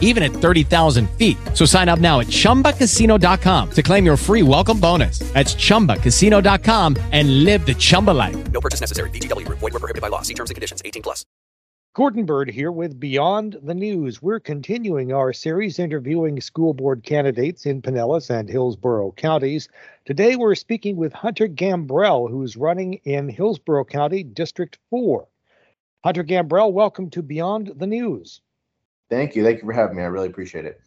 even at 30,000 feet. So sign up now at chumbacasino.com to claim your free welcome bonus. That's chumbacasino.com and live the Chumba life. No purchase necessary. VGW Group. Void were prohibited by law. See terms and conditions. 18 plus. Gordon Bird here with Beyond the News. We're continuing our series interviewing school board candidates in Pinellas and Hillsborough counties. Today we're speaking with Hunter Gambrell, who's running in Hillsborough County District 4. Hunter Gambrell, welcome to Beyond the News. Thank you. Thank you for having me. I really appreciate it.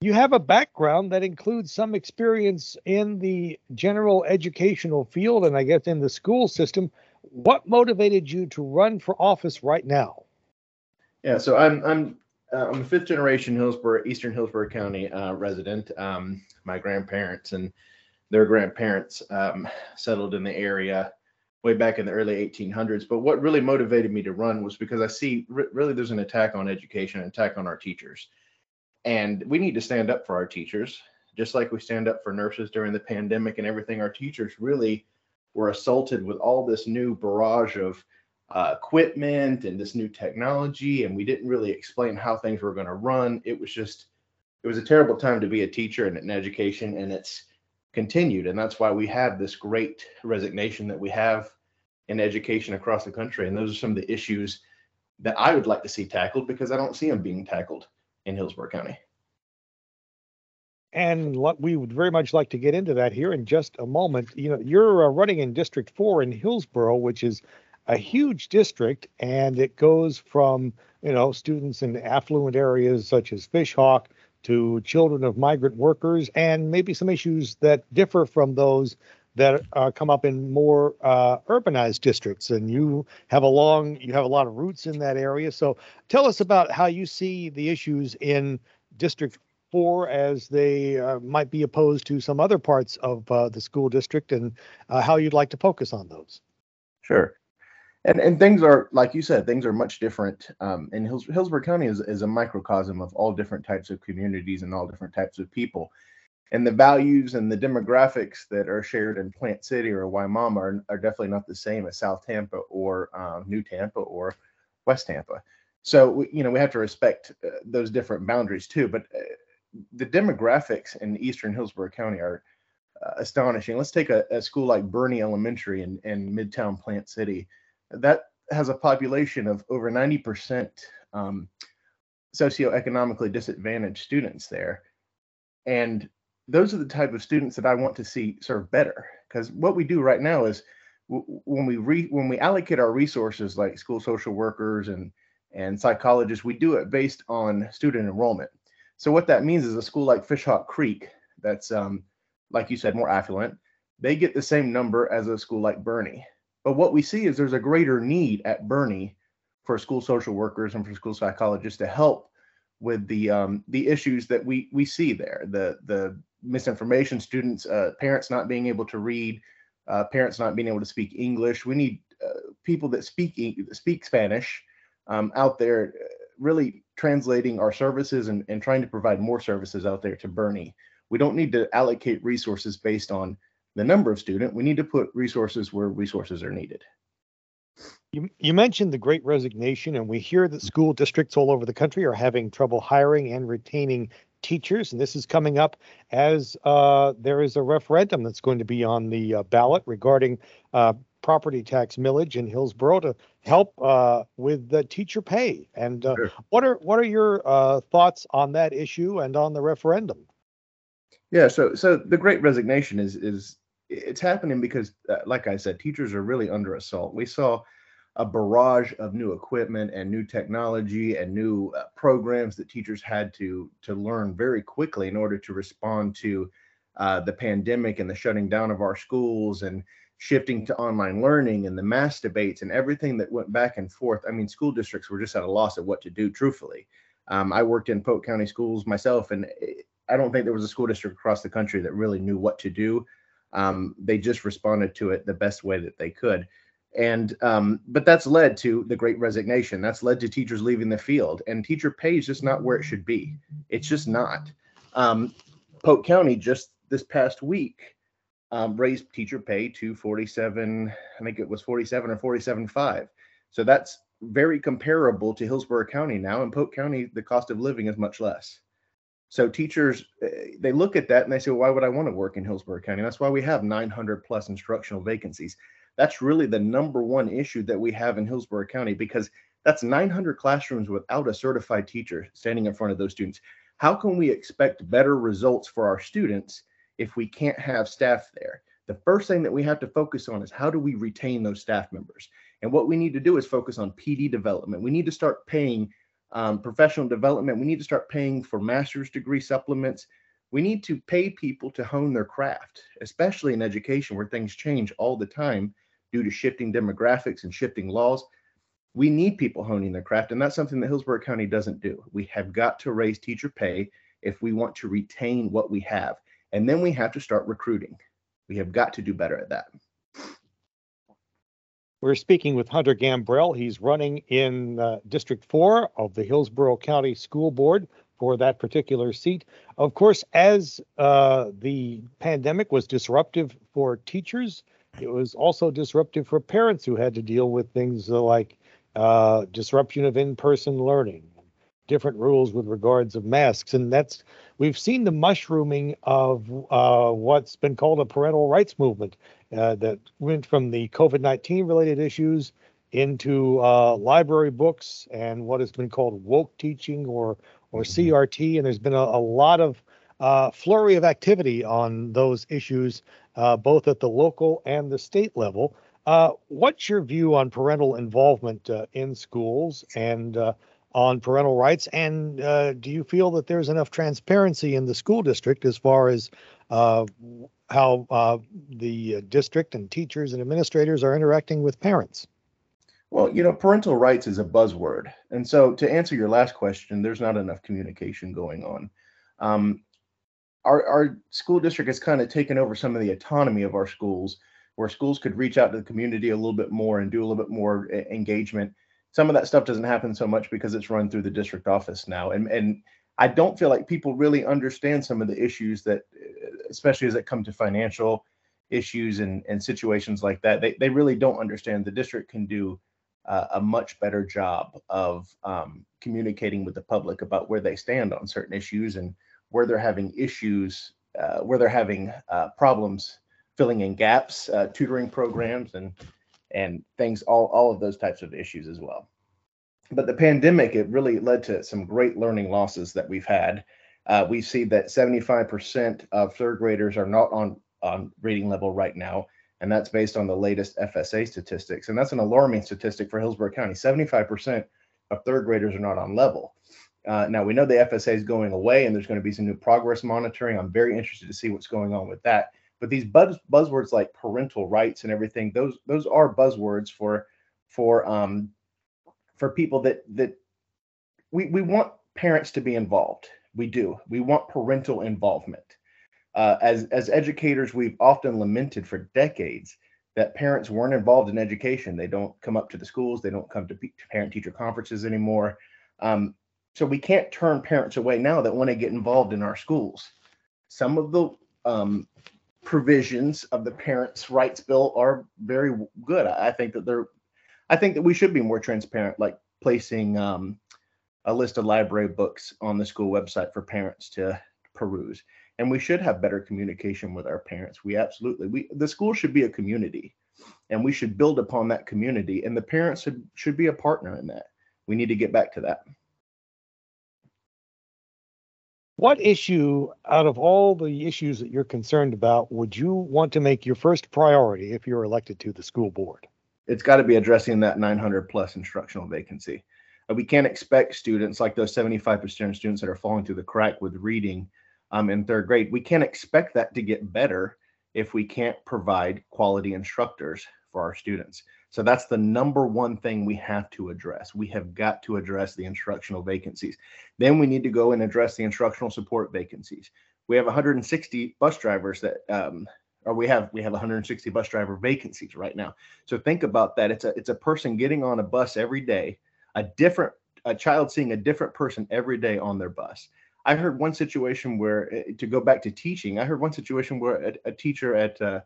You have a background that includes some experience in the general educational field and I guess in the school system. What motivated you to run for office right now? Yeah, so I'm I'm uh, I'm a fifth generation Hillsborough, Eastern Hillsborough County uh, resident. Um, my grandparents and their grandparents um, settled in the area way back in the early 1800s. But what really motivated me to run was because I see really there's an attack on education, an attack on our teachers, and we need to stand up for our teachers, just like we stand up for nurses during the pandemic and everything. Our teachers really were assaulted with all this new barrage of uh, equipment and this new technology, and we didn't really explain how things were going to run. It was just, it was a terrible time to be a teacher and in education, and it's continued, and that's why we have this great resignation that we have in education across the country. And those are some of the issues that I would like to see tackled because I don't see them being tackled in Hillsborough County. And we would very much like to get into that here in just a moment. You know, you're uh, running in District 4 in Hillsborough, which is a huge district, and it goes from, you know, students in affluent areas such as Fishhawk to children of migrant workers, and maybe some issues that differ from those that uh, come up in more uh, urbanized districts. And you have a long, you have a lot of roots in that area. So tell us about how you see the issues in District Four as they uh, might be opposed to some other parts of uh, the school district, and uh, how you'd like to focus on those. Sure. And, and things are like you said, things are much different. Um, and Hills, Hillsborough County is, is a microcosm of all different types of communities and all different types of people and the values and the demographics that are shared in Plant City or Wimauma are, are definitely not the same as South Tampa or uh, New Tampa or West Tampa. So we, you know we have to respect uh, those different boundaries too. But uh, the demographics in Eastern Hillsborough County are uh, astonishing. Let's take a, a, school like Burney Elementary in, in Midtown Plant City. That has a population of over 90% um, socioeconomically disadvantaged students there. And those are the type of students that I want to see serve better. Because what we do right now is w- when we re- when we allocate our resources, like school social workers and and psychologists, we do it based on student enrollment. So what that means is a school like Fishhawk Creek, that's um, like you said, more affluent, they get the same number as a school like Burney. But what we see is there's a greater need at Burney for school social workers and for school psychologists to help with the um, the issues that we we see there the the misinformation, students, uh, parents not being able to read, uh, parents not being able to speak English. We need uh, people that speak speak Spanish um, out there, uh, really translating our services and, and trying to provide more services out there to Burney. We don't need to allocate resources based on the number of student. We need to put resources where resources are needed. You, you mentioned the great resignation, and we hear that school districts all over the country are having trouble hiring and retaining teachers, and this is coming up as uh, there is a referendum that's going to be on the uh, ballot regarding uh, property tax millage in Hillsborough to help uh, with the teacher pay. And uh, sure. what are what are your uh, thoughts on that issue and on the referendum? Yeah, so so the Great Resignation is is it's happening because, like I said, teachers are really under assault. We saw a barrage of new equipment and new technology and new uh, programs that teachers had to to learn very quickly in order to respond to uh, the pandemic and the shutting down of our schools and shifting to online learning and the mass debates and everything that went back and forth. I mean, school districts were just at a loss of what to do. Truthfully, um, I worked in Polk County schools myself, and I don't think there was a school district across the country that really knew what to do. Um, they just responded to it the best way that they could And um, but that's led to the great resignation. That's led to teachers leaving the field, and teacher pay is just not where it should be. It's just not. Um, Polk County just this past week um, raised teacher pay to 47. I think it was 47 or 47.5. So that's very comparable to Hillsborough County now. In Polk County, the cost of living is much less. So teachers, eh, they look at that and they say, well, why would I want to work in Hillsborough County? That's why we have 900 plus instructional vacancies. That's really the number one issue that we have in Hillsborough County because that's 900 classrooms without a certified teacher standing in front of those students. How can we expect better results for our students if we can't have staff there? The first thing that we have to focus on is how do we retain those staff members? And what we need to do is focus on PD development. We need to start paying um, professional development. We need to start paying for master's degree supplements. We need to pay people to hone their craft, especially in education where things change all the time due to shifting demographics and shifting laws. We need people honing their craft, and that's something that Hillsborough County doesn't do. We have got to raise teacher pay if we want to retain what we have. And then we have to start recruiting. We have got to do better at that. We're speaking with Hunter Gambrell. He's running in uh, District 4 of the Hillsborough County School Board for that particular seat. Of course, as uh, the pandemic was disruptive for teachers, it was also disruptive for parents who had to deal with things like uh, disruption of in-person learning, different rules with regards of masks, and that's we've seen the mushrooming of uh, what's been called a parental rights movement uh, that went from the COVID-19 related issues into uh, library books and what has been called woke teaching or or mm-hmm. CRT, and there's been a, a lot of uh, flurry of activity on those issues, uh, both at the local and the state level. Uh, what's your view on parental involvement uh, in schools and uh, on parental rights? And uh, do you feel that there's enough transparency in the school district as far as how the district and teachers and administrators are interacting with parents? Well, you know, parental rights is a buzzword. And so to answer your last question, there's not enough communication going on. Um, our, our school district has kind of taken over some of the autonomy of our schools where schools could reach out to the community a little bit more and do a little bit more engagement. Some of that stuff doesn't happen so much because it's run through the district office now and and i don't feel like people really understand some of the issues that especially as it come to financial issues and and situations like that. They, they really don't understand. The district can do uh, a much better job of um, communicating with the public about where they stand on certain issues and where they're having issues, uh, where they're having uh, problems filling in gaps, uh, tutoring programs, and and things, all all of those types of issues as well. But the pandemic, it really led to some great learning losses that we've had. Uh, we see that 75% of third graders are not on on reading level right now, and that's based on the latest FSA statistics, and that's an alarming statistic for Hillsborough County. 75% of third graders are not on level. Uh, now we know the FSA is going away, and there's going to be some new progress monitoring. I'm very interested to see what's going on with that. But these buzz, buzzwords like parental rights and everything, those those are buzzwords for for um, for people that that we we want parents to be involved. We do. We want parental involvement. Uh, as as educators, we've often lamented for decades that parents weren't involved in education. They don't come up to the schools. They don't come to parent teacher conferences anymore. Um, so we can't turn parents away now that want to get involved in our schools. Some of the um, provisions of the parents' rights bill are very good. I think that they're, I think that we should be more transparent, like placing um, a list of library books on the school website for parents to peruse. And we should have better communication with our parents. We absolutely, we the school should be a community, and we should build upon that community. And the parents should should be a partner in that. We need to get back to that. What issue out of all the issues that you're concerned about would you want to make your first priority if you're elected to the school board? It's got to be addressing that 900 plus instructional vacancy. Uh, we can't expect students like those 75% of students that are falling through the crack with reading um, in third grade. We can't expect that to get better if we can't provide quality instructors for our students. So that's the number one thing we have to address. We have got to address the instructional vacancies. Then we need to go and address the instructional support vacancies. We have 160 bus drivers that, um, or we have we have 160 bus driver vacancies right now. So think about that. It's a it's a person getting on a bus every day, a different a child seeing a different person every day on their bus. I heard one situation where eh, to go back to teaching, I heard one situation where a, a teacher at uh,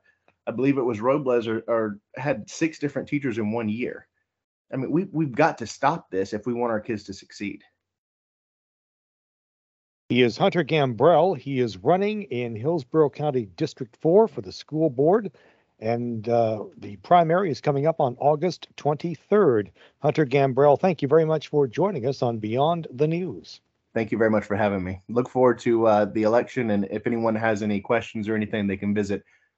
I believe it was Robles or, or had six different teachers in one year. I mean, we we've got to stop this if we want our kids to succeed. He is Hunter Gambrell. He is running in Hillsborough County District 4 for the school board. And uh, the primary is coming up on August 23rd. Hunter Gambrell, thank you very much for joining us on Beyond the News. Thank you very much for having me. Look forward to uh, the election. And if anyone has any questions or anything, they can visit